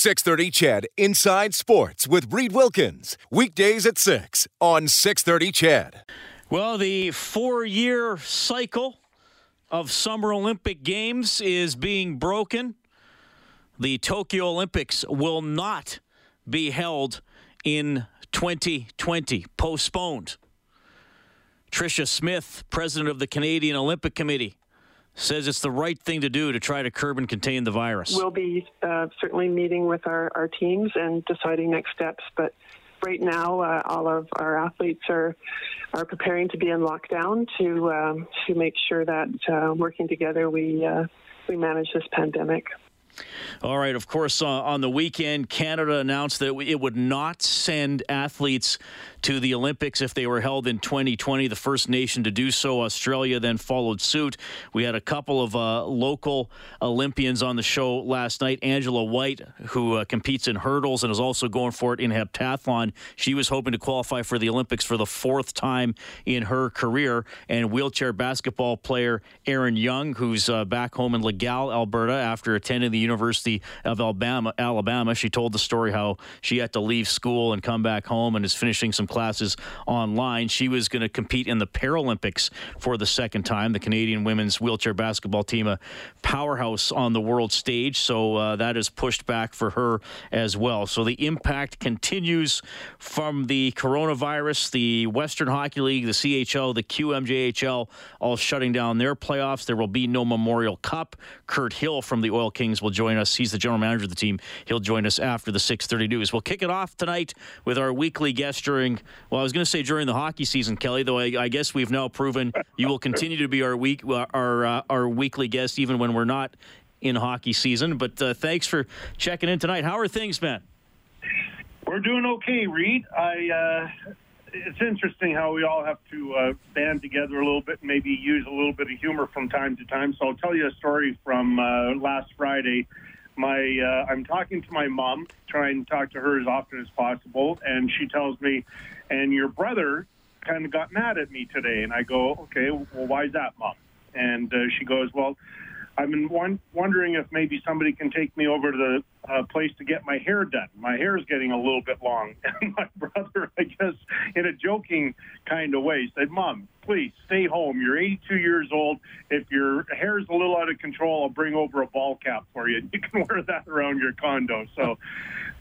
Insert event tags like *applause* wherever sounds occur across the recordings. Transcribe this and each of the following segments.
630 CHED Inside Sports with Reid Wilkins. Weekdays at 6 on 630 CHED. Well, the four year cycle of Summer Olympic Games is being broken. The Tokyo Olympics will not be held in 2020, postponed. Tricia Smith, president of the Canadian Olympic Committee, says it's the right thing to do to try to curb and contain the virus. We'll be uh, certainly meeting with our, our teams and deciding next steps, but right now uh, all of our athletes are are preparing to be in lockdown to um, to make sure that uh, working together we uh, we manage this pandemic. All right. Of course, uh, on the weekend, Canada announced that it would not send athletes to the Olympics if they were held in 2020. The first nation to do so, Australia, then followed suit. We had a couple of uh, local Olympians on the show last night. Angela Whyte, who uh, competes in hurdles and is also going for it in heptathlon. She was hoping to qualify for the Olympics for the fourth time in her career. And wheelchair basketball player Erin Young, who's uh, back home in Legal, Alberta, after attending the University of Alabama. Alabama. She told the story how she had to leave school and come back home and is finishing some classes online. She was going to compete in the Paralympics for the second time. The Canadian women's wheelchair basketball team, a powerhouse on the world stage. So uh, that is pushed back for her as well. So the impact continues from the coronavirus, the Western Hockey League, the CHL, the QMJHL, all shutting down their playoffs. There will be no Memorial Cup. Kirt Hill from the Oil Kings will join us. He's the general manager of the team. He'll join us after the 6:30 news. We'll kick it off tonight with our weekly guest during well, I was going to say during the hockey season, Kelly. Though I, I, guess we've now proven you will continue to be our week our uh, our weekly guest even when we're not in hockey season. But uh, thanks for checking in tonight. How are things, man? We're doing okay, Reid. I. Uh, it's interesting how we all have to uh, band together a little bit and maybe use a little bit of humor from time to time. So I'll tell you a story from uh, last Friday my uh, I'm talking to my mom, trying to talk to her as often as possible, and she tells me, "And your brother kind of got mad at me today." And I go, "Okay, well, why is that, mom?" And uh, she goes, "Well, I've been one, wondering if maybe somebody can take me over to the uh, place to get my hair done. My hair is getting a little bit long. *laughs* And my brother, I guess, in a joking kind of way, said, Mom, please stay home. You're 82 years old. If your hair is a little out of control, I'll bring over a ball cap for you. You can wear that around your condo. So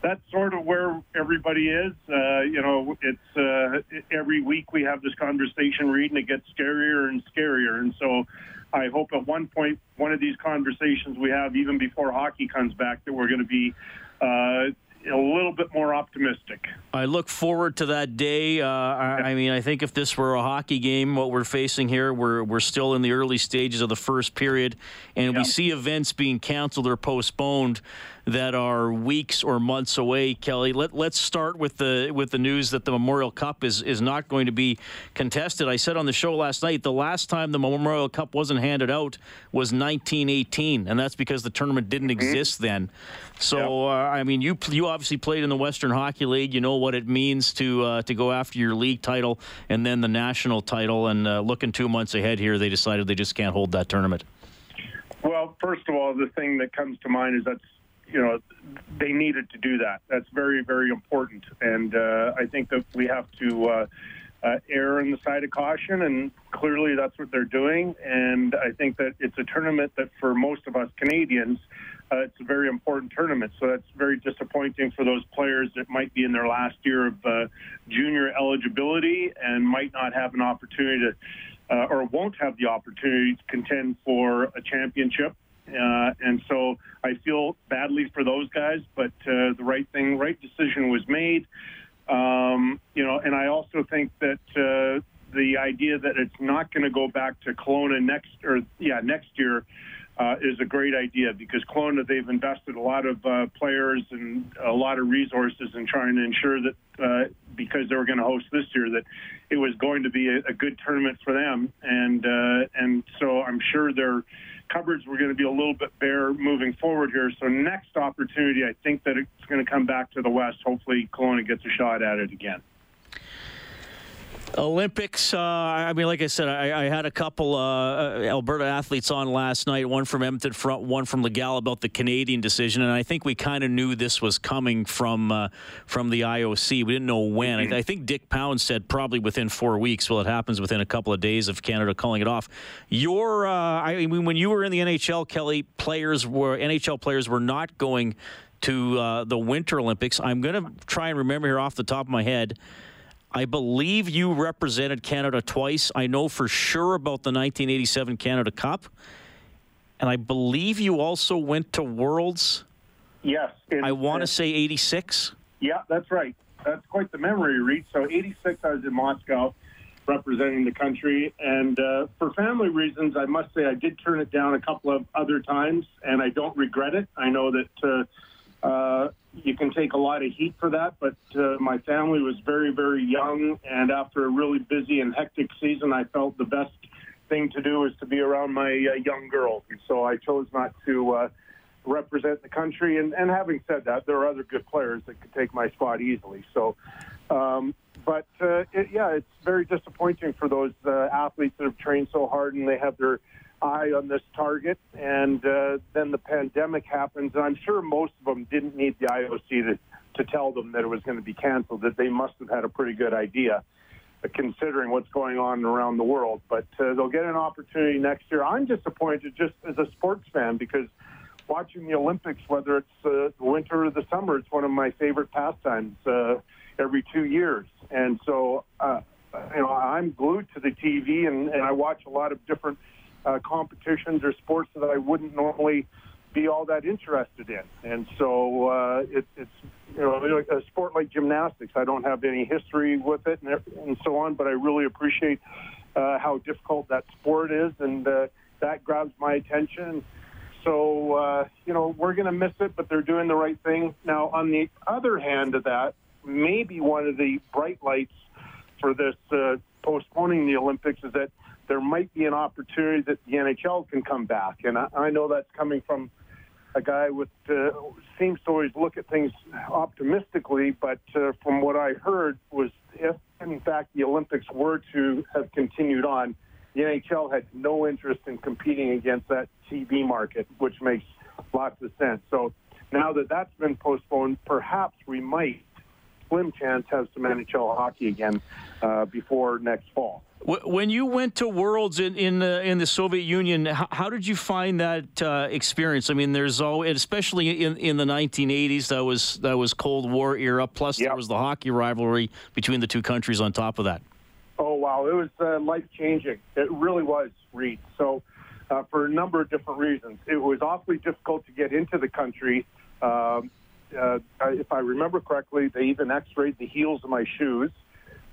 that's sort of where everybody is. Uh, you know, it's uh, every week we have this conversation, reading it gets scarier and scarier. And so I hope at one point, one of these conversations we have, even before hockey comes back, that we're going to be uh, a little bit more optimistic. I look forward to that day. Uh, I, I, mean, I think if this were a hockey game, what we're facing here, we're we're still in the early stages of the first period, and yeah. we see events being canceled or postponed that are weeks or months away. Kelly, let let's start with the with the news that the Memorial Cup is is not going to be contested. I said on the show last night the last time the Memorial Cup wasn't handed out was 1918, and that's because the tournament didn't mm-hmm. exist then. So uh, I mean, you you obviously played in the Western Hockey League. You know what it means to uh, to go after your league title and then the national title. And uh, looking two months ahead here, they decided they just can't hold that tournament. Well, first of all, the thing that comes to mind is that's you know, they needed to do that. That's very, very important. And uh, I think that we have to uh, uh, err on the side of caution, and clearly that's what they're doing. And I think that it's a tournament that for most of us Canadians, uh, it's a very important tournament. So that's very disappointing for those players that might be in their last year of uh, junior eligibility and might not have an opportunity to. Uh, or won't have the opportunity to contend for a championship uh, and so I feel badly for those guys, but uh, the right thing, right decision was made. Um, you know, and I also think that uh, the idea that it's not going to go back to Kelowna next, or yeah, next year. Uh, is a great idea because Kelowna they've invested a lot of uh, players and a lot of resources in trying to ensure that uh, because they were going to host this year that it was going to be a, a good tournament for them and uh, and so I'm sure they're cupboards were going to be a little bit bare moving forward here. So next opportunity, I think that it's going to come back to the west. Hopefully, Kelowna gets a shot at it again. Olympics. Uh, I mean, like I said, I, I had a couple uh, uh Alberta athletes on last night. One from Edmonton, front, one from Legal about the Canadian decision, and I think we kind of knew this was coming from uh, from the IOC. We didn't know when. Mm-hmm. I, I, think Dick Pound said probably within four weeks. Well, it happens within a couple of days of Canada calling it off. Your, uh, I mean, when you were in the NHL, Kelly, players were NHL players were not going to uh, the Winter Olympics. I'm going to try and remember here off the top of my head. I believe you represented Canada twice. I know for sure about the 1987 Canada Cup. And I believe you also went to Worlds. Yes. In, I want to say 86. Yeah, that's right. That's quite the memory, Reid. So 86, I was in Moscow representing the country. And uh, for family reasons, I must say I did turn it down a couple of other times, and I don't regret it. I know that. Uh, uh, you can take a lot of heat for that, but uh, my family was very, very young, and after a really busy and hectic season, I felt the best thing to do is to be around my uh, young girls, and so I chose not to uh, represent the country. And, and having said that, there are other good players that could take my spot easily. So, um, but uh, it, yeah, it's very disappointing for those uh, athletes that have trained so hard and they have their eye on this target. And uh, then the pandemic happens, and I'm sure most of them didn't need the IOC to, to tell them that it was going to be canceled, that they must have had a pretty good idea. Uh, considering what's going on around the world, but uh, they'll get an opportunity next year. I'm disappointed just as a sports fan because watching the Olympics, whether it's uh, the winter or the summer, it's one of my favorite pastimes uh, every two years. And so, uh, you know, I'm glued to the TV and, and I watch a lot of different uh, competitions or sports that I wouldn't normally be all that interested in. And so uh, it, it's you know a sport like gymnastics. I don't have any history with it and, and so on, but I really appreciate uh, how difficult that sport is, and uh, that grabs my attention. So uh, you know we're going to miss it, but they're doing the right thing. Now, on the other hand of that, maybe one of the bright lights for this uh, postponing the Olympics is that there might be an opportunity that the NHL can come back. And I, I know that's coming from a guy with uh, seems to always look at things optimistically, but uh, from what I heard was if in fact the Olympics were to have continued on, the NHL had no interest in competing against that TV market, which makes lots of sense. So now that that's been postponed, perhaps we might slim chance have some NHL hockey again uh, before next fall. When you went to Worlds in in the, in the Soviet Union, how, how did you find that uh, experience? I mean, there's always, especially in, in the 1980s, that was that was Cold War era. Plus, yep. there was the hockey rivalry between the two countries. On top of that, oh wow, it was uh, life changing. It really was, Reid. So, uh, for a number of different reasons, it was awfully difficult to get into the country. Um, uh, if I remember correctly, they even X-rayed the heels of my shoes.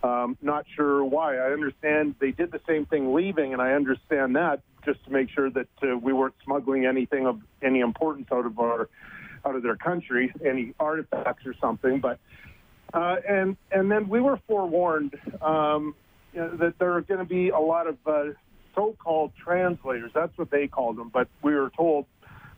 Um, not sure why. I understand they did the same thing leaving, and I understand that just to make sure that uh, we weren't smuggling anything of any importance out of our out of their country, any artifacts or something. But uh, and and then we were forewarned um, you know, that there are going to be a lot of uh, so-called translators. That's what they called them. But we were told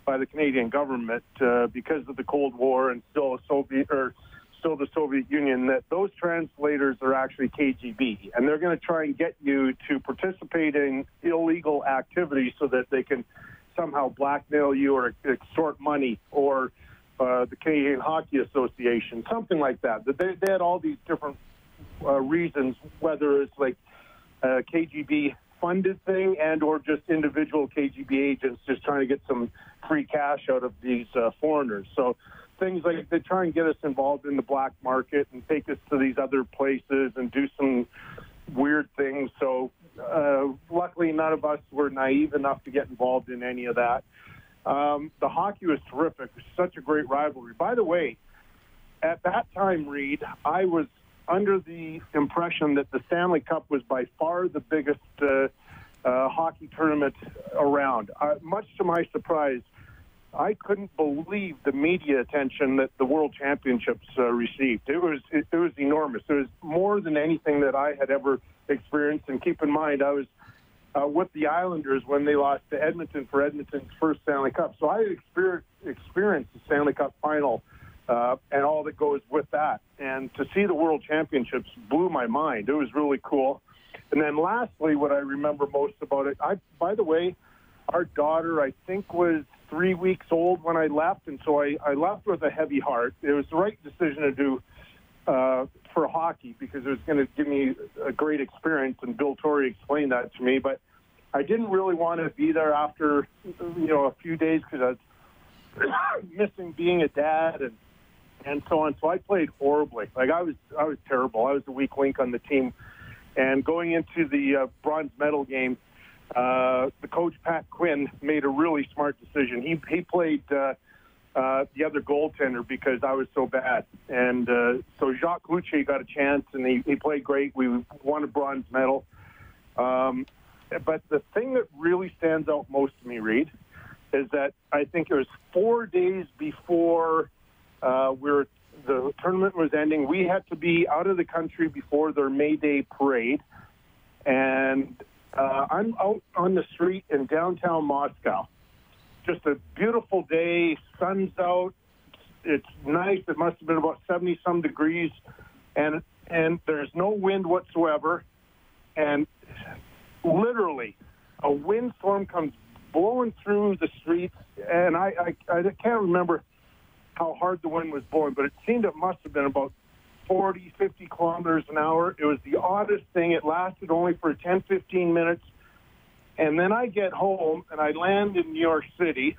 by the Canadian government uh, because of the Cold War and still Soviet or still the Soviet Union, that those translators are actually KGB, and they're going to try and get you to participate in illegal activities so that they can somehow blackmail you or extort money or uh, the Canadian Hockey Association, something like that. They, they had all these different uh, reasons, whether it's like a KGB funded thing and or just individual KGB agents just trying to get some free cash out of these uh, foreigners. So things like they try and get us involved in the black market and take us to these other places and do some weird things. So uh, luckily, none of us were naive enough to get involved in any of that. Um, the hockey was terrific. Such a great rivalry. By the way, at that time, Reid, I was under the impression that the Stanley Cup was by far the biggest uh, uh, hockey tournament around. Uh, much to my surprise, I couldn't believe the media attention that the World Championships uh, received. It was it, it was enormous. It was more than anything that I had ever experienced. And keep in mind, I was uh, with the Islanders when they lost to Edmonton for Edmonton's first Stanley Cup. So I experienced, experienced the Stanley Cup final uh, and all that goes with that. And to see the World Championships blew my mind. It was really cool. And then lastly, what I remember most about it, I by the way, our daughter I think was three weeks old when I left, and so I, I left with a heavy heart. It was the right decision to do uh, for hockey because it was going to give me a great experience, and Bill Torrey explained that to me. But I didn't really want to be there after you know a few days because I was *coughs* missing being a dad and and so on. So I played horribly. Like I was I was terrible. I was the weak link on the team. And going into the uh, bronze medal game, uh, the coach Pat Quinn made a really smart decision. He he played uh, uh, the other goaltender because I was so bad, and uh, so Jacques Cloutier got a chance, and he, he played great. We won a bronze medal. Um, but the thing that really stands out most to me, Reid, is that I think it was four days before uh, we were the tournament was ending. We had to be out of the country before their May Day parade, and uh, I'm out on the street in downtown Moscow. Just a beautiful day, sun's out. It's nice. It must have been about seventy some degrees, and and there's no wind whatsoever, and literally a windstorm comes blowing through the streets, and I I, I can't remember how hard the wind was blowing, but it seemed it must have been about 40, 50 kilometers an hour. It was the oddest thing. It lasted only for 10, 15 minutes. And then I get home and I land in New York City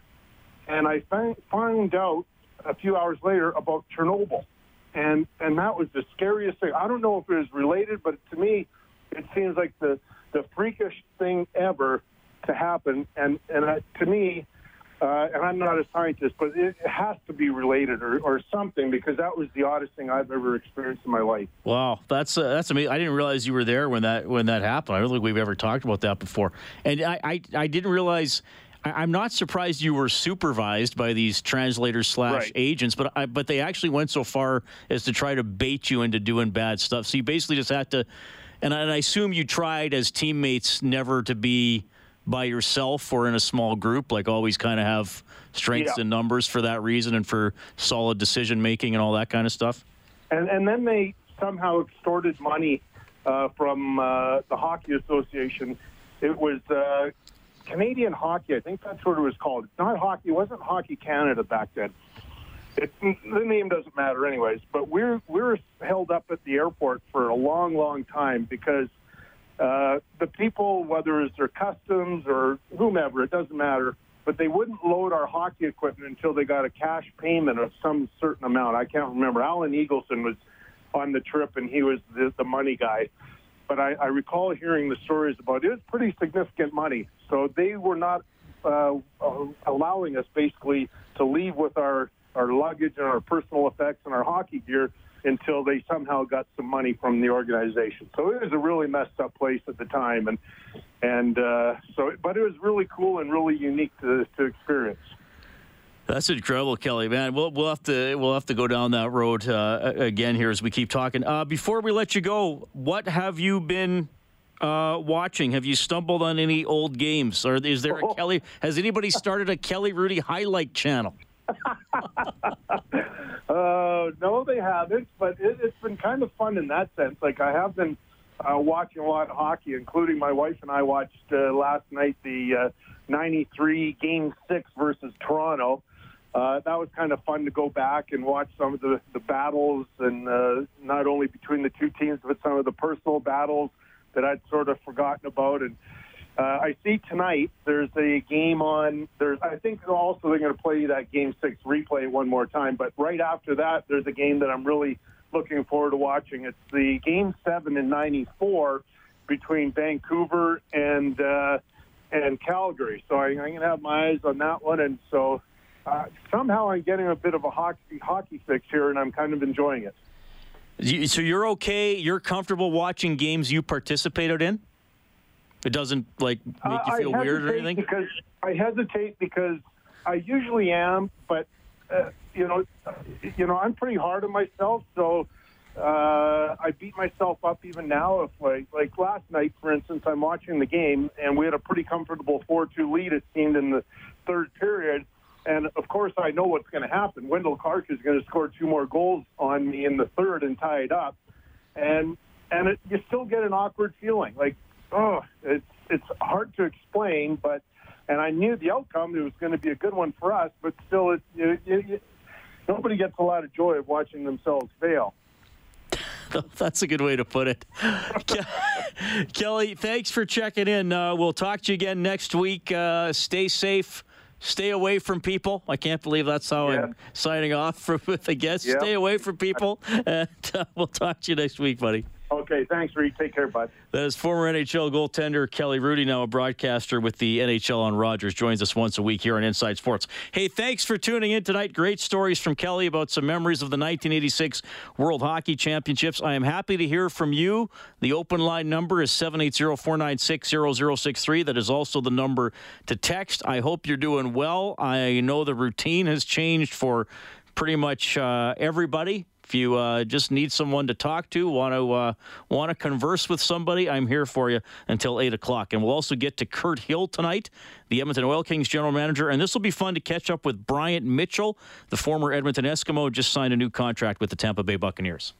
and I find out a few hours later about Chernobyl. And, and that was the scariest thing. I don't know if it was related, but to me, it seems like the, the freakish thing ever to happen. And, and uh, to me, uh, and I'm not a scientist, but it has to be related or, or something because that was the oddest thing I've ever experienced in my life. Wow, that's uh, that's amazing. I didn't realize you were there when that when that happened. I don't think we've ever talked about that before, and I I, I didn't realize. I, am not surprised you were supervised by these translators slash right. agents, but I, but they actually went so far as to try to bait you into doing bad stuff. So you basically just had to, and I, and I assume you tried as teammates never to be by yourself or in a small group? Like always, kind of have strengths yeah. and numbers for that reason, and for solid decision making and all that kind of stuff. And and then they somehow extorted money uh, from uh, the hockey association. It was uh, Canadian hockey. I think that's what it was called. It's not hockey. It wasn't Hockey Canada back then. It, the name doesn't matter, anyways. But we're we're held up at the airport for a long, long time because uh, the people, whether it's their customs or whomever, it doesn't matter, but they wouldn't load our hockey equipment until they got a cash payment of some certain amount. I can't remember. Alan Eagleson was on the trip, and he was the, the money guy. But I, I recall hearing the stories about it. was pretty significant money. So they were not uh, uh, allowing us basically to leave with our, our luggage and our personal effects and our hockey gear until they somehow got some money from the organization. So it was a really messed up place at the time, and and uh, so but it was really cool and really unique to to experience. That's incredible, Kelly. Man, we'll we'll have to we'll have to go down that road uh, again here as we keep talking. Uh, before we let you go, what have you been uh, watching? Have you stumbled on any old games, or is there a oh. Kelly? Has anybody started a Kelly Hrudey highlight channel? *laughs* uh, no, they haven't, but it, it's been kind of fun in that sense. Like I have been uh, watching a lot of hockey, including my wife and I watched uh, last night the '93 uh, Game Six versus Toronto. Uh, that was kind of fun to go back and watch some of the, the battles, and uh, not only between the two teams, but some of the personal battles that I'd sort of forgotten about. And uh, I see tonight there's a game on. There's I think also they're going to play that game six replay one more time. But right after that, there's a game that I'm really looking forward to watching. It's the game seven in '94 between Vancouver and uh, and Calgary. So I, I'm going to have my eyes on that one. And so uh, somehow I'm getting a bit of a hockey hockey fix here, and I'm kind of enjoying it. So you're okay? You're comfortable watching games you participated in? It doesn't like make you feel weird or anything. Because I hesitate because I usually am, but uh, you know, you know, I'm pretty hard on myself, so uh, I beat myself up even now. If like like last night, for instance, I'm watching the game and we had a pretty comfortable four-two lead. It seemed in the third period, And of course, I know what's going to happen. Wendel Clark is going to score two more goals on me in the third and tie it up. And and it, you still get an awkward feeling, like oh, it's it's hard to explain, but and I knew the outcome. It was going to be a good one for us, but still, it, it, it, nobody gets a lot of joy of watching themselves fail. *laughs* That's a good way to put it. *laughs* Kelly, thanks for checking in. Uh, we'll talk to you again next week. Uh, stay safe. Stay away from people. I can't believe that's how yeah. I'm signing off for, *laughs* with the guests. Yep. Stay away from people. And uh, we'll talk to you next week, buddy. Okay, thanks, Reid. Take care, bud. That is former NHL goaltender Kelly Hrudey, now a broadcaster with the NHL on Rogers, joins us once a week here on Inside Sports. Hey, thanks for tuning in tonight. Great stories from Kelly about some memories of the 1986 World Hockey Championships. I am happy to hear from you. The open line number is 780-496-0063. That is also the number to text. I hope you're doing well. I know the routine has changed for pretty much uh, everybody if you uh, just need someone to talk to, want to uh, want to converse with somebody, I'm here for you until eight o'clock. And we'll also get to Kirt Hill tonight, the Edmonton Oil Kings general manager, and this will be fun to catch up with Bryant Mitchell, the former Edmonton Eskimo, just signed a new contract with the Tampa Bay Buccaneers.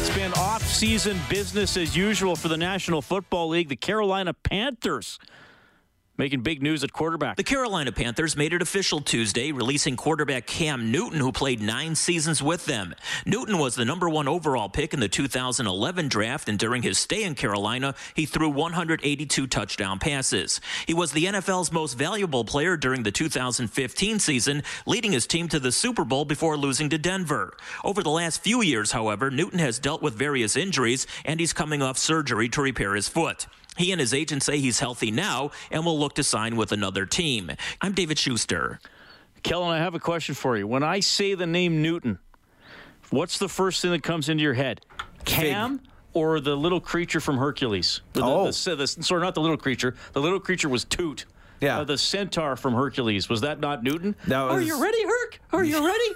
It's been off-season business as usual for the National Football League. The Carolina Panthers making big news at quarterback. The Carolina Panthers made it official Tuesday, releasing quarterback Cam Newton, who played nine seasons with them. Newton was the number one overall pick in the 2011 draft, and during his stay in Carolina, he threw 182 touchdown passes. He was the NFL's most valuable player during the 2015 season, leading his team to the Super Bowl before losing to Denver. Over the last few years, however, Newton has dealt with various injuries, and he's coming off surgery to repair his foot. He and his agent say he's healthy now and will look to sign with another team. I'm David Schuster. Kellen, I have a question for you. When I say the name Newton, what's the first thing that comes into your head? Cam Fig. or the little creature from Hercules? The, oh. The, the, the, sorry, not the little creature. The little creature was Toot. Yeah. Uh, the centaur from Hercules. Was that not Newton? That was... Are you ready, Herc? Are you *laughs* ready?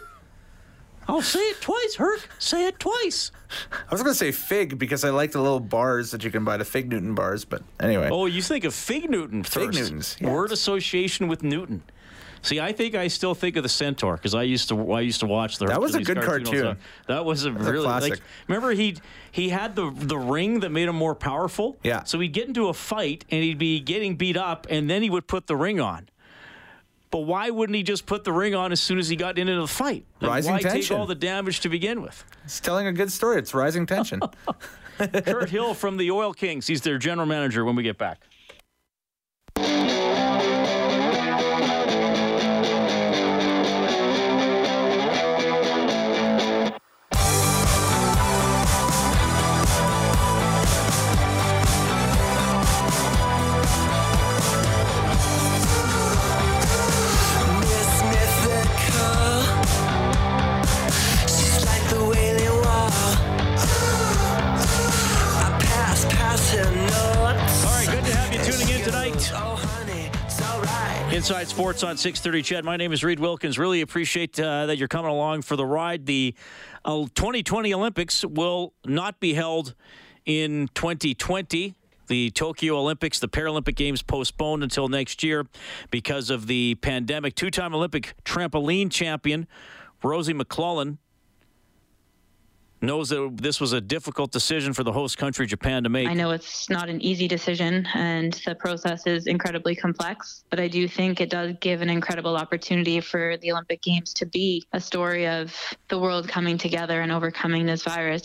I'll say it twice, Herc. Say it twice. I was going to say fig because I like the little bars that you can buy, the fig Newton bars. But anyway. Oh, you think of fig Newton first. Fig Newtons. Yeah. Word association with Newton. See, I think I still think of the Centaur because I used to I used to watch the. That was a good cartoon. That was a That's really a like. Remember he he had the the ring that made him more powerful. Yeah. So he'd get into a fight and he'd be getting beat up, and then he would put the ring on. But why wouldn't he just put the ring on as soon as he got into the fight? rising why tension. take all the damage to begin with? It's telling a good story. It's rising tension. *laughs* Kirt Hill from the Oil Kings. He's their general manager when we get back. Inside Sports on 630 CHED, My name is Reid Wilkins. Really appreciate uh, that you're coming along for the ride. The uh, 2020 Olympics will not be held in 2020. The Tokyo Olympics, the Paralympic Games postponed until next year because of the pandemic. Two time Olympic trampoline champion Rosie MacLennan knows that this was a difficult decision for the host country, Japan, to make. I know it's not an easy decision and the process is incredibly complex, but I do think it does give an incredible opportunity for the Olympic Games to be a story of the world coming together and overcoming this virus.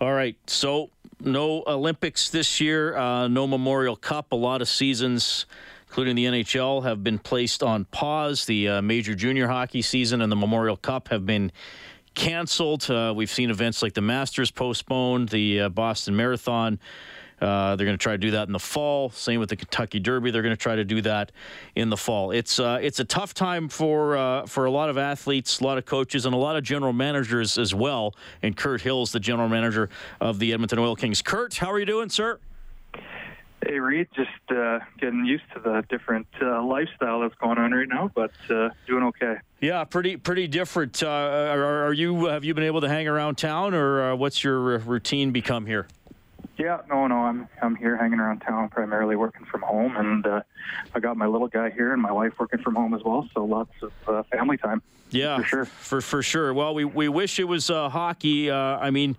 All right. So, no Olympics this year, uh, no Memorial Cup. A lot of seasons including the NHL, have been placed on pause. The uh, major junior hockey season and the Memorial Cup have been canceled. Uh, we've seen events like the Masters postponed, the uh, Boston Marathon. Uh, they're going to try to do that in the fall. Same with the Kentucky Derby. They're going to try to do that in the fall. It's uh, it's a tough time for uh, for a lot of athletes, a lot of coaches, and a lot of general managers as well. And Kirt Hill's the general manager of the Edmonton Oil Kings. Kirt, how are you doing, sir? Hey, Reid, just uh, getting used to the different uh, lifestyle that's going on right now, but uh, doing okay. Yeah, pretty pretty different. Uh, are, are, you have you been able to hang around town, or uh, what's your routine become here? Yeah, no, no, I'm I'm here hanging around town, primarily working from home, and uh, I got my little guy here and my wife working from home as well, so lots of family time. Yeah, for sure. For for sure. Well, we we wish it was hockey. I mean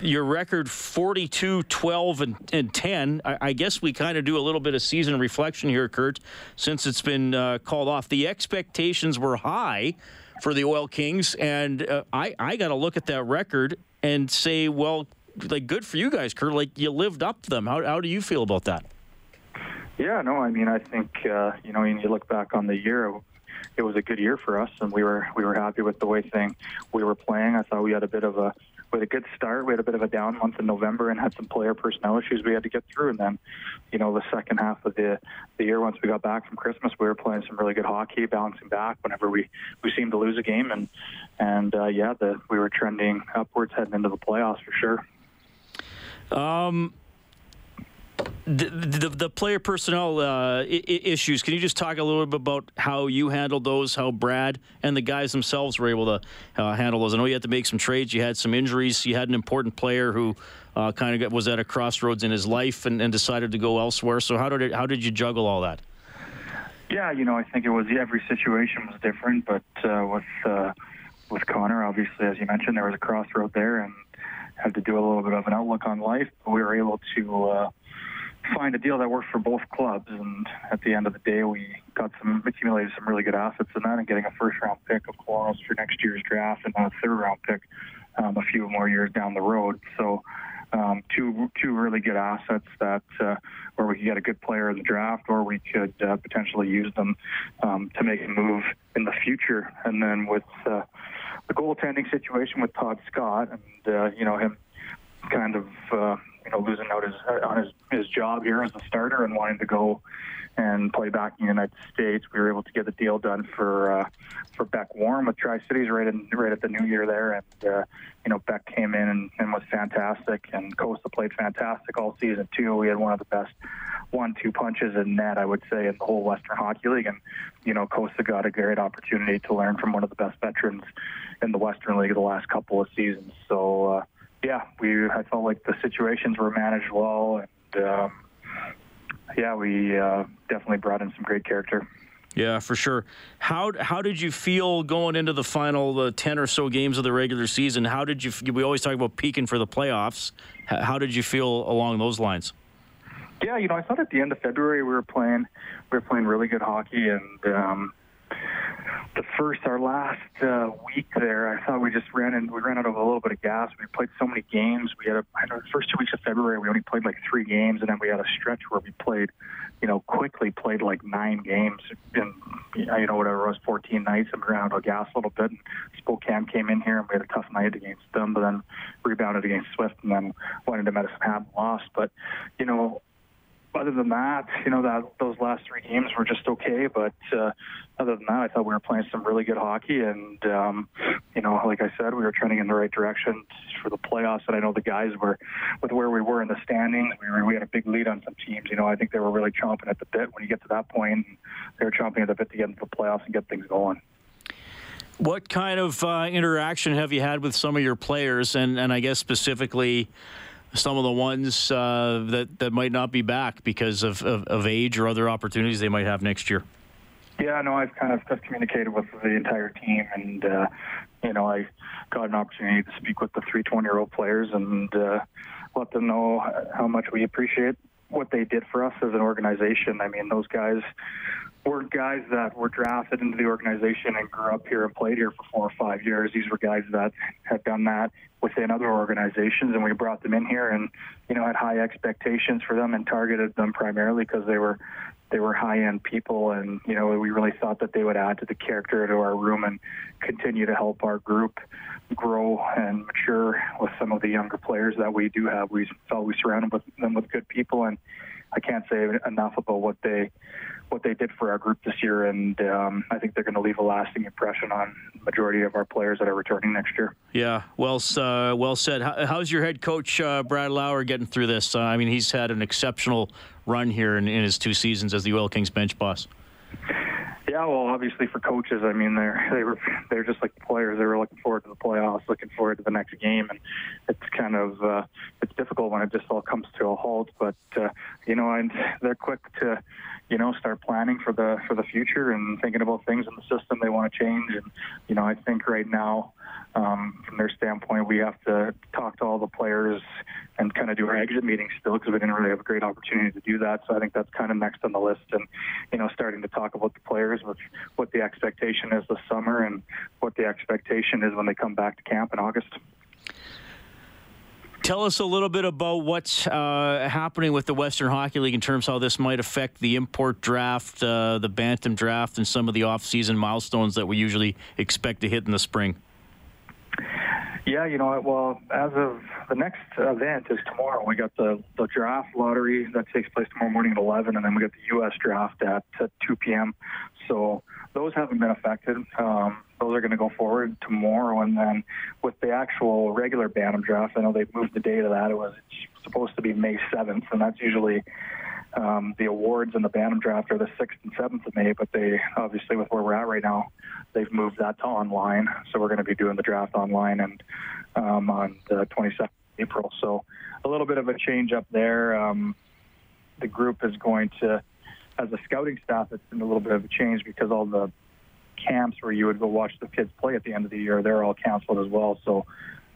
your record 42 12 and, and 10 I, I guess we kind of do a little bit of season reflection here kirt since it's been uh, called off the expectations were high for the oil kings and uh, i, I got to look at that record and say well like good for you guys kirt like you lived up to them how, how do you feel about that yeah no i mean i think uh, you know when you look back on the year it was a good year for us, and we were we were happy with the way thing we were playing. I thought we had a bit of a with a good start. We had a bit of a down month in November and had some player personnel issues we had to get through. And then, you know, the second half of the the year, once we got back from Christmas, we were playing some really good hockey, bouncing back whenever we we seemed to lose a game. And and uh, yeah, the we were trending upwards heading into the playoffs for sure. Um, the, the, the player personnel uh, I- issues. Can you just talk a little bit about how you handled those? How Brad and the guys themselves were able to uh, handle those. I know you had to make some trades. You had some injuries. You had an important player who uh, kind of was at a crossroads in his life and, and, decided to go elsewhere. So how did it, how did you juggle all that? Yeah, you know, I think it was every situation was different, but uh, with uh, with Connor, obviously, as you mentioned, there was a crossroad there, and had to do a little bit of an outlook on life. But we were able to uh, find a deal that worked for both clubs. And at the end of the day, we got some accumulated some really good assets in that, and getting a first round pick of Colorado's for next year's draft, and then a third round pick um, a few more years down the road. So. Um, two two really good assets that uh, where we could get a good player in the draft, or we could uh, potentially use them um, to make a move in the future. And then with uh, the goaltending situation with Todd Scott, and uh, you know him kind of uh, you know losing out his on his his job here as a starter and wanting to go and play back in the United States. We were able to get the deal done for uh, for Beck Warm with Tri Cities right in right at the new year there, and uh, you know Beck came in and, and was fantastic, and Cossa played fantastic all season too. We had one of the best one-two punches in net, I would say, in the whole Western Hockey League, and you know Cossa got a great opportunity to learn from one of the best veterans in the Western League of the last couple of seasons. So. Uh, yeah, we I felt like the situations were managed well, and um, yeah, we uh, definitely brought in some great character. Yeah, for sure. How how did you feel going into the final the ten or so games of the regular season? How did you? We always talk about peaking for the playoffs. How did you feel along those lines? Yeah, you know, I thought at the end of February we were playing we were playing really good hockey, and um, the first, our last uh, week there, I thought we just ran and we ran out of a little bit of gas. We played so many games. We had a, I know the first two weeks of February, we only played like three games, and then we had a stretch where we played, you know, quickly played like nine games in, you know, whatever it was, 14 nights, and we ran out of gas a little bit. And Spokane came in here, and we had a tough night against them, but then rebounded against Swift, and then went into Medicine Hat and lost. But, you know, other than that, you know, that those last three games were just okay. But uh, other than that, I thought we were playing some really good hockey, and um, you know, like I said, we were trending in the right direction for the playoffs. And I know the guys were, with where we were in the standings, we were we had a big lead on some teams. You know, I think they were really chomping at the bit when you get to that point. They were chomping at the bit to get into the playoffs and get things going. What kind of uh, interaction have you had with some of your players, and and I guess specifically? Some of the ones uh, that that might not be back because of, of, of, age or other opportunities they might have next year? Yeah, no, I've kind of communicated with the entire team, and uh, you know, I got an opportunity to speak with the three 20 year old players and uh, let them know how much we appreciate what they did for us as an organization. I mean, those guys were guys that were drafted into the organization and grew up here and played here for four or five years. These were guys that had done that within other organizations, and we brought them in here and you know had high expectations for them and targeted them primarily because they were they were high end people, and you know we really thought that they would add to the character to our room and continue to help our group grow and mature with some of the younger players that we do have. We felt we surrounded them with good people, and I can't say enough about what they what they did for our group this year, and um, I think they're going to leave a lasting impression on the majority of our players that are returning next year. Yeah, well, uh, well said. How's your head coach uh, Brad Lauer getting through this? Uh, I mean, he's had an exceptional run here in, in his two seasons as the Oil Kings bench boss. Yeah, well, obviously for coaches, I mean, they're they were they're just like the players. They were looking forward to the playoffs, looking forward to the next game, and it's kind of uh, it's difficult when it just all comes to a halt. But uh, you know, and they're quick to you know start planning for the for the future and thinking about things in the system they want to change. And you know, I think right now um, from their standpoint, we have to talk to all the players and kind of do our exit meetings still because we didn't really have a great opportunity to do that. So I think that's kind of next on the list, and you know, starting to talk about the players with what the expectation is this summer and what the expectation is when they come back to camp in August. Tell us a little bit about what's uh, happening with the Western Hockey League in terms of how this might affect the import draft, uh, the Bantam draft, and some of the off-season milestones that we usually expect to hit in the spring. Yeah, you know, well, as of the next event is tomorrow. We got the, the draft lottery that takes place tomorrow morning at 11, and then we got the U.S. draft at, at 2 p.m. So those haven't been affected. Um, those are going to go forward tomorrow, and then with the actual regular Bantam draft, I know they've moved the date of that. It was supposed to be May 7th, and that's usually um, the awards and the Bantam draft are the 6th and 7th of May, but they obviously, with where we're at right now, they've moved that to online. So we're going to be doing the draft online and um, on the 22nd of April. So a little bit of a change up there. Um, the group is going to, as a scouting staff, it's been a little bit of a change because all the camps where you would go watch the kids play at the end of the year, they're all canceled as well. So,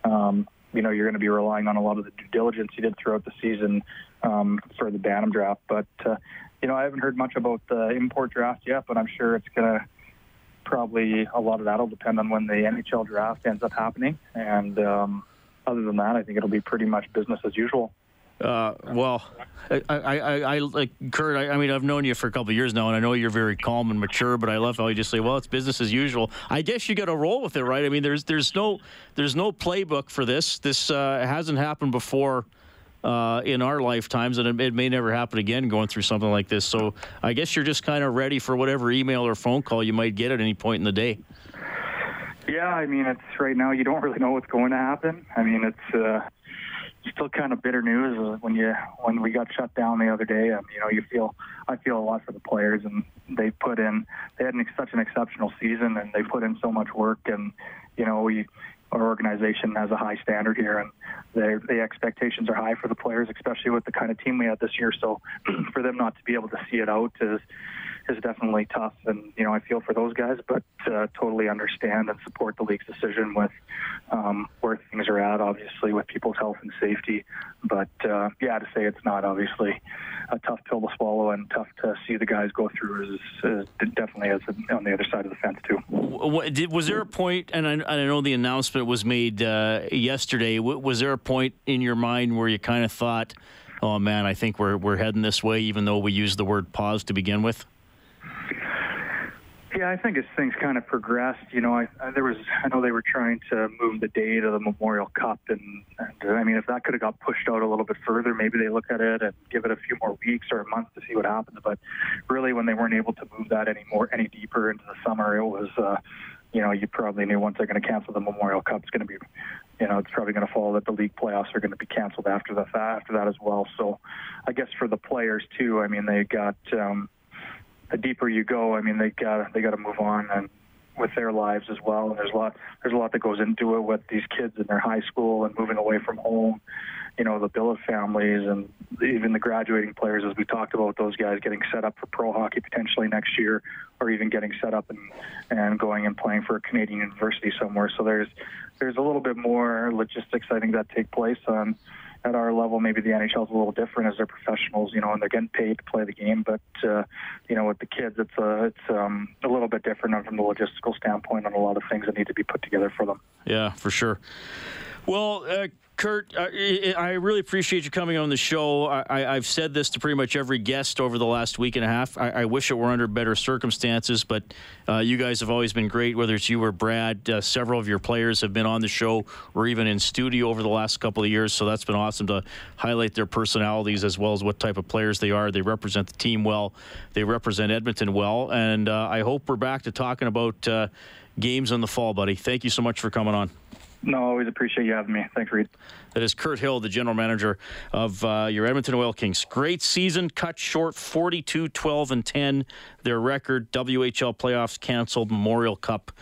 um, you know, you're going to be relying on a lot of the due diligence you did throughout the season um, for the Bantam draft. But, uh, you know, I haven't heard much about the import draft yet, but I'm sure it's going to probably a lot of that will depend on when the NHL draft ends up happening. And um, other than that, I think it'll be pretty much business as usual. Uh, well, I, I, I, I like Kirt. I, I, mean, I've known you for a couple of years now, and I know you're very calm and mature. But I love how you just say, "Well, it's business as usual." I guess you got to roll with it, right? I mean, there's there's no there's no playbook for this. This uh, hasn't happened before uh, in our lifetimes, and it, it, may never happen again going through something like this. So I guess you're just kind of ready for whatever email or phone call you might get at any point in the day. Yeah, I mean, it's right now you don't really know what's going to happen. I mean, it's uh, still kind of bitter news when you when we got shut down the other day. And you know, you feel I feel a lot for the players, and they put in they had an, such an exceptional season, and they put in so much work, and you know, we our organization has a high standard here, and the the expectations are high for the players, especially with the kind of team we had this year. So, *clears throat* for them not to be able to see it out is is definitely tough. And you know, I feel for those guys, but uh, totally understand and support the league's decision with um, where things are at. Obviously, with people's health and safety. But uh, yeah, to say it's not obviously a tough pill to swallow and tough to see the guys go through is, is definitely is on the other side of the fence too. Was there a point, and I, I know the announcement was made uh, yesterday. Was there a point in your mind where you kind of thought? Oh man, I think we're we're heading this way, even though we used the word pause to begin with. Yeah, I think as things kind of progressed, you know, I, I, there was, I know they were trying to move the date of the Memorial Cup, and, and I mean, if that could have got pushed out a little bit further, maybe they look at it and give it a few more weeks or a month to see what happens. But really, when they weren't able to move that any more, any deeper into the summer, it was, uh, you know, you probably knew once they're going to cancel the Memorial Cup, it's going to be, you know, it's probably going to follow that the league playoffs are going to be canceled after the after that as well. So, I guess for the players too, I mean, they got. Um, the deeper you go, I mean, they got they got to move on and with their lives as well. And there's a lot there's a lot that goes into it with these kids in their high school and moving away from home. You know, the billet families and even the graduating players, as we talked about, those guys getting set up for pro hockey potentially next year, or even getting set up and and going and playing for a Canadian university somewhere. So there's there's a little bit more logistics I think that take place on at our level, maybe the NHL is a little different as they're professionals, you know, and they're getting paid to play the game. But uh, you know, with the kids, it's a it's um, a little bit different from the logistical standpoint on a lot of things that need to be put together for them. Yeah, for sure. Well, uh, Kirt, uh, I really appreciate you coming on the show. I, have said this to pretty much every guest over the last week and a half. I, I wish it were under better circumstances, but uh, you guys have always been great, whether it's you or Brad. Uh, several of your players have been on the show or even in studio over the last couple of years, so that's been awesome to highlight their personalities as well as what type of players they are. They represent the team well, they represent Edmonton well, and uh, I hope we're back to talking about uh, games in the fall, buddy. Thank you so much for coming on. No, always appreciate you having me. Thanks, Reid. That is Kirt Hill, the general manager of uh, your Edmonton Oil Kings. Great season, cut short 42 12 and 10. Their record, WHL playoffs canceled, Memorial Cup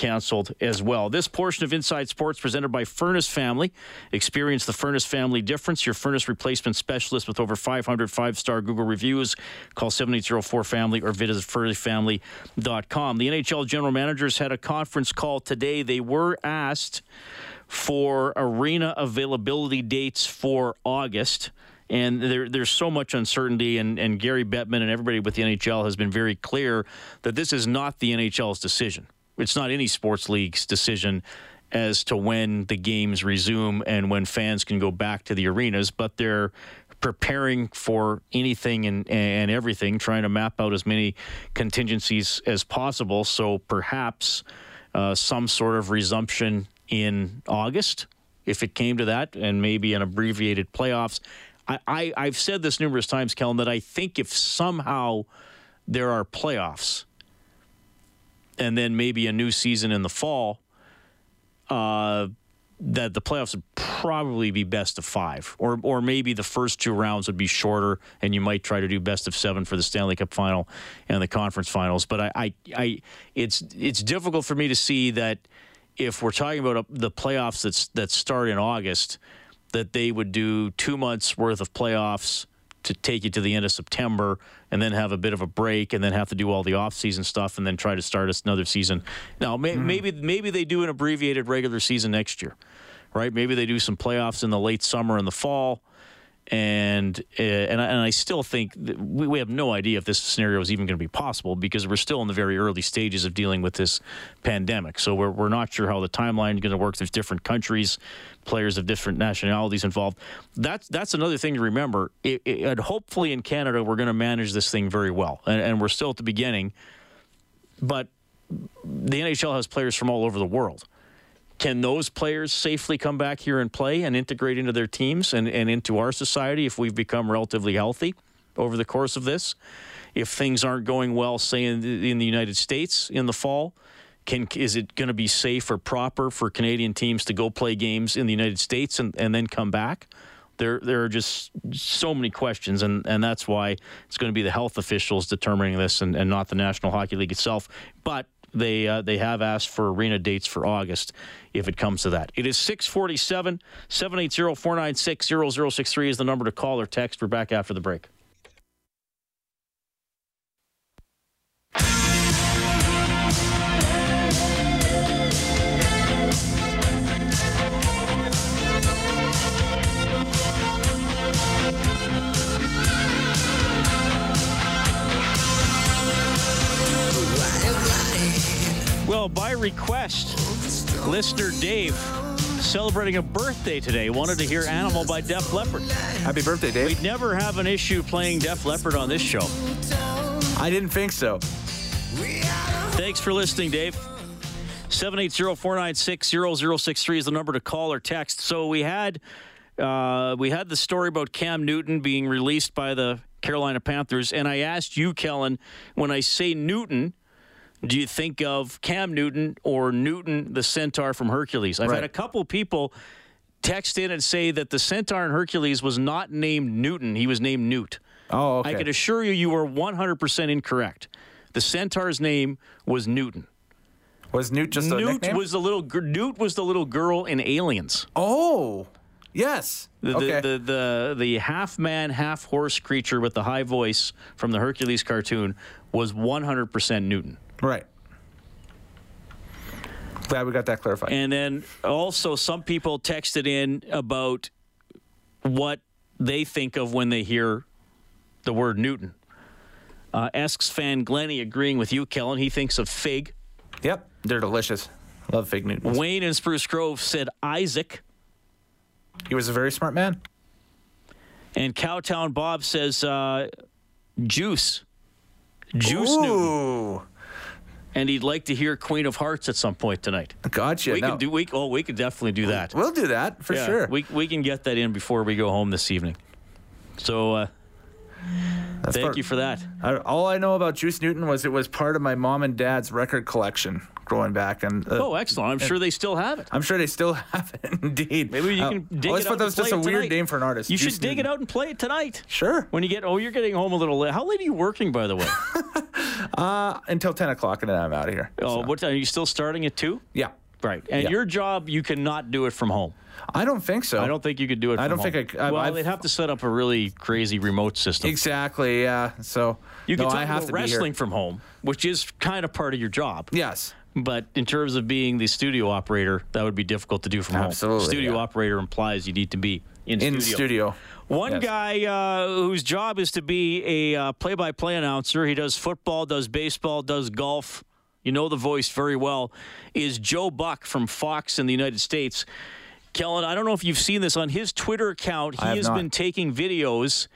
canceled as well. This portion of Inside Sports presented by Furnace Family. Experience the Furnace Family difference. Your furnace replacement specialist with over 500 five-star Google reviews. Call 7804-FAMILY or visit furnacefamily.com. The NHL general managers had a conference call today. They were asked for arena availability dates for August. And there, there's so much uncertainty, and, and Gary Bettman and everybody with the NHL has been very clear that this is not the NHL's decision. It's not any sports league's decision as to when the games resume and when fans can go back to the arenas, but they're preparing for anything and, and everything, trying to map out as many contingencies as possible. So perhaps uh, some sort of resumption in August, if it came to that, and maybe an abbreviated playoffs. I, I, have said this numerous times, Kellen, that I think if somehow there are playoffs and then maybe a new season in the fall, uh, that the playoffs would probably be best of five, or or maybe the first two rounds would be shorter, and you might try to do best of seven for the Stanley Cup final and the conference finals. But I, I, I it's it's difficult for me to see that if we're talking about the playoffs that's that start in August, that they would do two months worth of playoffs to take you to the end of September and then have a bit of a break and then have to do all the off-season stuff and then try to start another season. Now, may, mm. maybe maybe they do an abbreviated regular season next year, right? Maybe they do some playoffs in the late summer and the fall and uh, and, I, and I still think we, we have no idea if this scenario is even going to be possible because we're still in the very early stages of dealing with this pandemic. So we're we're not sure how the timeline is going to work. There's different countries, players of different nationalities involved. That's that's another thing to remember. It, it, and hopefully in Canada we're going to manage this thing very well, and, and we're still at the beginning. But the NHL has players from all over the world. Can those players safely come back here and play and integrate into their teams and, and into our society if we've become relatively healthy over the course of this? If things aren't going well, say in the, in the United States in the fall, can is it going to be safe or proper for Canadian teams to go play games in the United States and, and then come back? There, there are just so many questions, and, and that's why it's going to be the health officials determining this and, and not the National Hockey League itself. But they uh, they have asked for arena dates for August if it comes to that. It is 647 780 496 0063 is the number to call or text. We're back after the break. Listener Dave celebrating a birthday today. Wanted to hear Animal by Def Leppard. Happy birthday, Dave. We'd never have an issue playing Def Leppard on this show. I didn't think so. Thanks for listening, Dave. 780-496-0063 is the number to call or text. So we had uh, we had the story about Cam Newton being released by the Carolina Panthers, and I asked you, Kellen, when I say Newton, do you think of Cam Newton or Newton the Centaur from Hercules? I've right. had a couple people text in and say that the Centaur in Hercules was not named Newton, he was named Newt. Oh, okay. I can assure you, you are 100% incorrect. The Centaur's name was Newton. Was Newt just Newt a nickname? was the little Newt was the little girl in Aliens. Oh, yes. The, okay. the, the, the, the half man, half horse creature with the high voice from the Hercules cartoon was 100% Newton. Right. Glad we got that clarified. And then also, some people texted in about what they think of when they hear the word Newton. Uh, asks fan Glenny agreeing with you, Kellen. He thinks of fig. Yep, they're delicious. Love fig Newtons. Wayne in Spruce Grove said Isaac. He was a very smart man. And Cowtown Bob says uh, Juice. Juice Newton. And he'd like to hear Queen of Hearts at some point tonight. gotcha. We No, can do we oh we could definitely do that. We'll do that for Yeah, sure. We we can get that in before we go home this evening. So uh, That's thank part- you for that. I, all I know about Juice Newton was it was part of my mom and dad's record collection growing back, and uh, Oh, excellent! I'm sure they still have it. I'm sure they still *laughs* have it. Indeed. Maybe you Uh, can dig always it thought out that and was just a it weird name for an artist. You Juice should dig it out and play it tonight. Sure. When you get oh, you're getting home a little late. How late are you working, by the way? *laughs* Uh, until ten o'clock, and then I'm out of here. oh, So, what time? Are you still starting at two? Yeah. Right. And Yeah. your job, you cannot do it from home. I don't think so. I don't think you could do it. I don't think home. I c- I- well, I've- they'd have to set up a really crazy remote system. exactly. Yeah. So You can no, talk I have about to wrestling from home, which is kind of part of your job. Yes. But in terms of being the studio operator, that would be difficult to do from home. Absolutely, home. Studio yeah. operator implies you need to be in, In studio. studio. One Yes. guy uh, whose job is to be a uh, play-by-play announcer. He does football, does baseball, does golf. You know the voice very well. Is Joe Buck from Fox in the United States? Kellen, I don't know if you've seen this on his Twitter account. He has not. been taking videos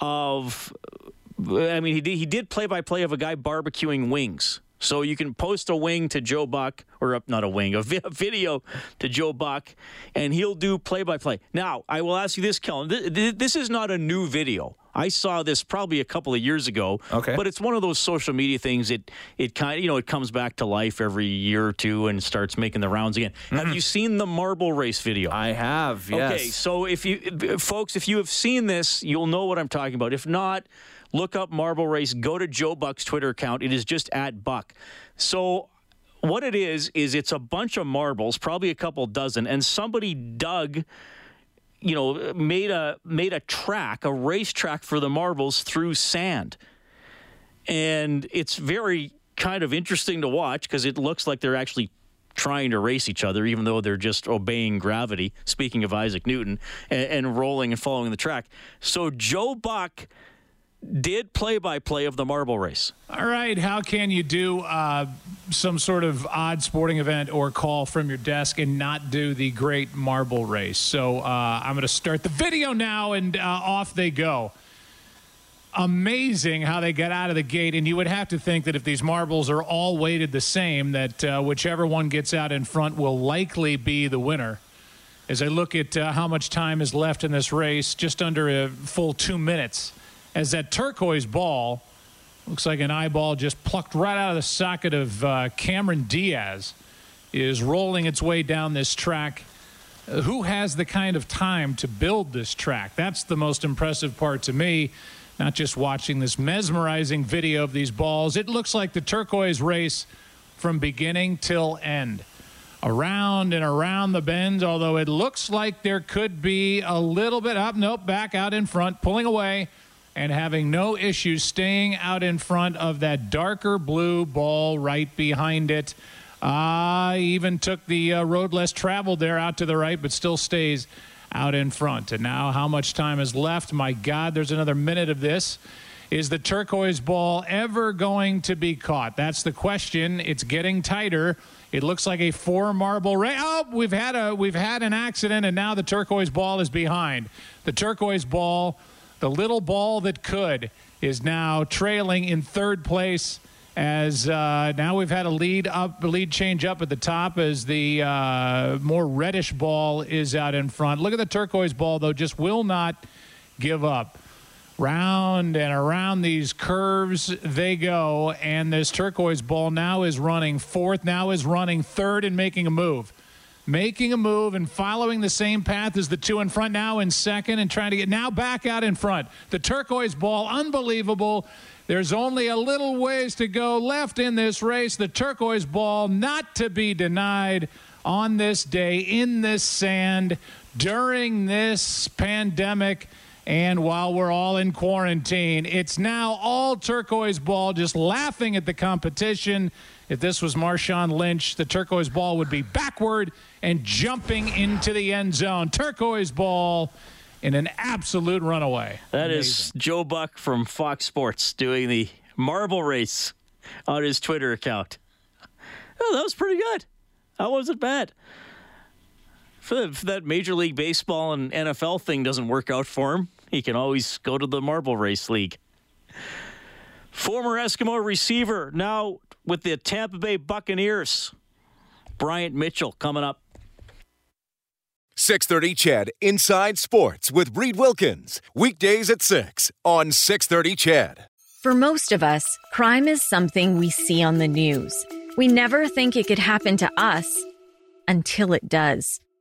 of. I mean, he did, he did play-by-play of a guy barbecuing wings. So you can post a wing to Joe Buck, or not a wing, a, vi- a video to Joe Buck, and he'll do play-by-play. Now, I will ask you this, Kellen. Th- th- this is not a new video. I saw this probably a couple of years ago. Okay. But it's one of those social media things. It it kind of you know it comes back to life every year or two and starts making the rounds again. Have mm-hmm. you seen the marble race video? I have. Yes. Okay, so if you, folks, if you have seen this, you'll know what I'm talking about. If not, look up Marble Race. Go to Joe Buck's Twitter account. It is just at Buck. So what it is is it's a bunch of marbles, probably a couple dozen, and somebody dug. You know, made a made a track, a race track for the marbles through sand, and it's very kind of interesting to watch because it looks like they're actually trying to race each other, even though they're just obeying gravity. Speaking of Isaac Newton, and, and rolling and following the track. So Joe Buck did play-by-play of the marble race. All right, how can you do uh, some sort of odd sporting event or call from your desk and not do the great marble race? So uh, I'm going to start the video now, and uh, off they go. Amazing how they get out of the gate, and you would have to think that if these marbles are all weighted the same, that uh, whichever one gets out in front will likely be the winner. As I look at uh, how much time is left in this race, just under a full two minutes, as that turquoise ball looks like an eyeball just plucked right out of the socket of uh, Cameron Diaz is rolling its way down this track. Uh, who has the kind of time to build this track? That's the most impressive part to me. Not just watching this mesmerizing video of these balls. It looks like the turquoise race from beginning till end. Around and around the bend, although it looks like there could be a little bit up. Nope, back out in front, pulling away and having no issues staying out in front of that darker blue ball right behind it. I even took the uh, road less traveled there out to the right, but still stays out in front. And now, how much time is left? My God, there's another minute of this. Is the turquoise ball ever going to be caught? That's the question. It's getting tighter. It looks like a four marble race. Oh, we've had a we've had an accident, and now the turquoise ball is behind. The turquoise ball, the little ball that could, is now trailing in third place. As uh, now we've had a lead up, lead change up at the top as the uh, more reddish ball is out in front. Look at the turquoise ball though, just will not give up round and around these curves they go and this turquoise ball now is running fourth now is running third and making a move making a move and following the same path as the two in front now in second and trying to get now back out in front. The turquoise ball unbelievable. There's only a little ways to go left in this race. The turquoise ball not to be denied on this day in this sand during this pandemic and while we're all in quarantine, it's now all turquoise ball, just laughing at the competition. If this was Marshawn Lynch, the turquoise ball would be backward and jumping into the end zone. Turquoise ball in an absolute runaway. That is Joe Buck from Fox Sports doing the marble race on his Twitter account. Oh, that was pretty good. That wasn't bad. if that Major League Baseball and NFL thing doesn't work out for him, he can always go to the Marble Race League. Former Eskimo receiver, now with the Tampa Bay Buccaneers. Bryant Mitchell coming up. 630 CHED Inside Sports with Reid Wilkins. Weekdays at 6 on 630 CHED. For most of us, crime is something we see on the news. We never think it could happen to us until it does.